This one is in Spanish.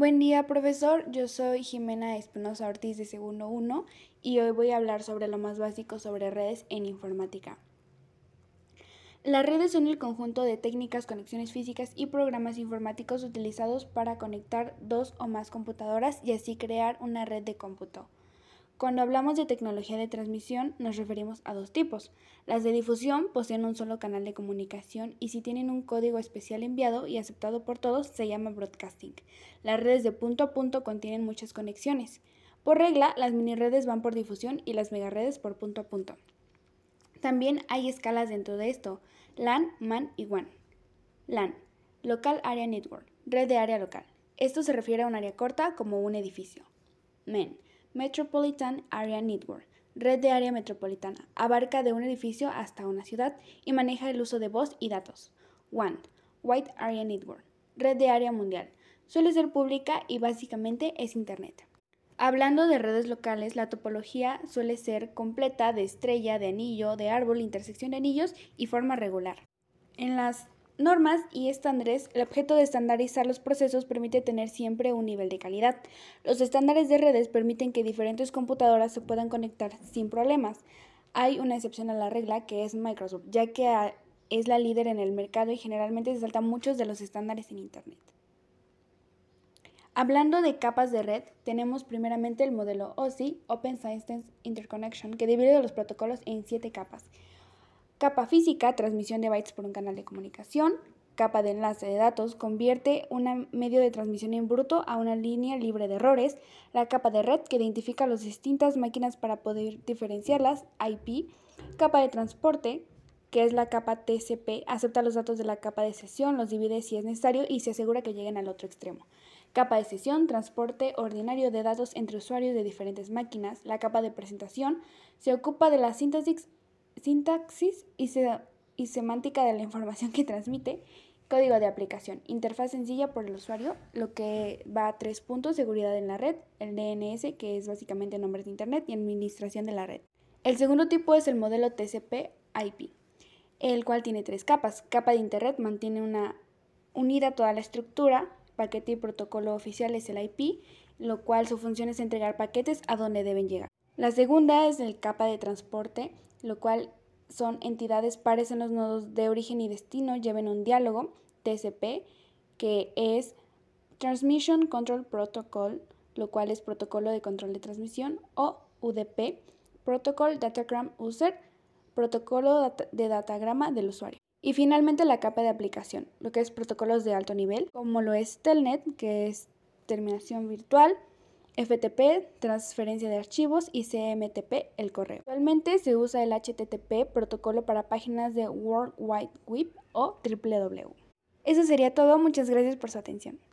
Buen día, profesor. Yo soy Jimena Espinosa Ortiz de Segundo 1 y hoy voy a hablar sobre lo más básico sobre redes en informática. Las redes son el conjunto de técnicas, conexiones físicas y programas informáticos utilizados para conectar dos o más computadoras y así crear una red de cómputo. Cuando hablamos de tecnología de transmisión nos referimos a dos tipos. Las de difusión poseen un solo canal de comunicación y si tienen un código especial enviado y aceptado por todos se llama broadcasting. Las redes de punto a punto contienen muchas conexiones. Por regla, las mini redes van por difusión y las megaredes por punto a punto. También hay escalas dentro de esto, LAN, MAN y WAN. LAN, Local Area Network, red de área local. Esto se refiere a un área corta como un edificio. MEN, Metropolitan Area Network, red de área metropolitana, abarca de un edificio hasta una ciudad y maneja el uso de voz y datos. WAN, White Area Network, red de área mundial, suele ser pública y básicamente es Internet. Hablando de redes locales, la topología suele ser completa de estrella, de anillo, de árbol, intersección de anillos y forma regular. En las normas y estándares, el objeto de estandarizar los procesos permite tener siempre un nivel de calidad. Los estándares de redes permiten que diferentes computadoras se puedan conectar sin problemas. Hay una excepción a la regla que es Microsoft, ya que es la líder en el mercado y generalmente se saltan muchos de los estándares en Internet. Hablando de capas de red, tenemos primeramente el modelo OSI, Open Systems Interconnection, que divide los protocolos en siete capas. Capa física, transmisión de bytes por un canal de comunicación. Capa de enlace de datos, convierte un medio de transmisión en bruto a una línea libre de errores. La capa de red, que identifica las distintas máquinas para poder diferenciarlas, IP. Capa de transporte, que es la capa TCP, acepta los datos de la capa de sesión, los divide si es necesario y se asegura que lleguen al otro extremo. Capa de sesión, transporte ordinario de datos entre usuarios de diferentes máquinas. La capa de presentación se ocupa de la síntesis sintaxis y, semántica de la información que transmite, código de aplicación, interfaz sencilla por el usuario, lo que va a tres puntos, seguridad en la red, el DNS, que es básicamente nombres de Internet, y administración de la red. El segundo tipo es el modelo TCP/IP, el cual tiene tres capas. Capa de Internet mantiene una unida toda la estructura, paquete y protocolo oficial es el IP, lo cual su función es entregar paquetes a donde deben llegar. La segunda es el capa de transporte, lo cual son entidades pares en los nodos de origen y destino, lleven un diálogo TCP, que es Transmission Control Protocol, lo cual es protocolo de control de transmisión, o UDP, Protocol Datagram User, protocolo de datagrama del usuario. Y finalmente la capa de aplicación, lo que es protocolos de alto nivel, como lo es Telnet, que es terminación virtual, FTP, transferencia de archivos y CMTP, el correo. Actualmente se usa el HTTP, protocolo para páginas de World Wide Web o www. Eso sería todo, muchas gracias por su atención.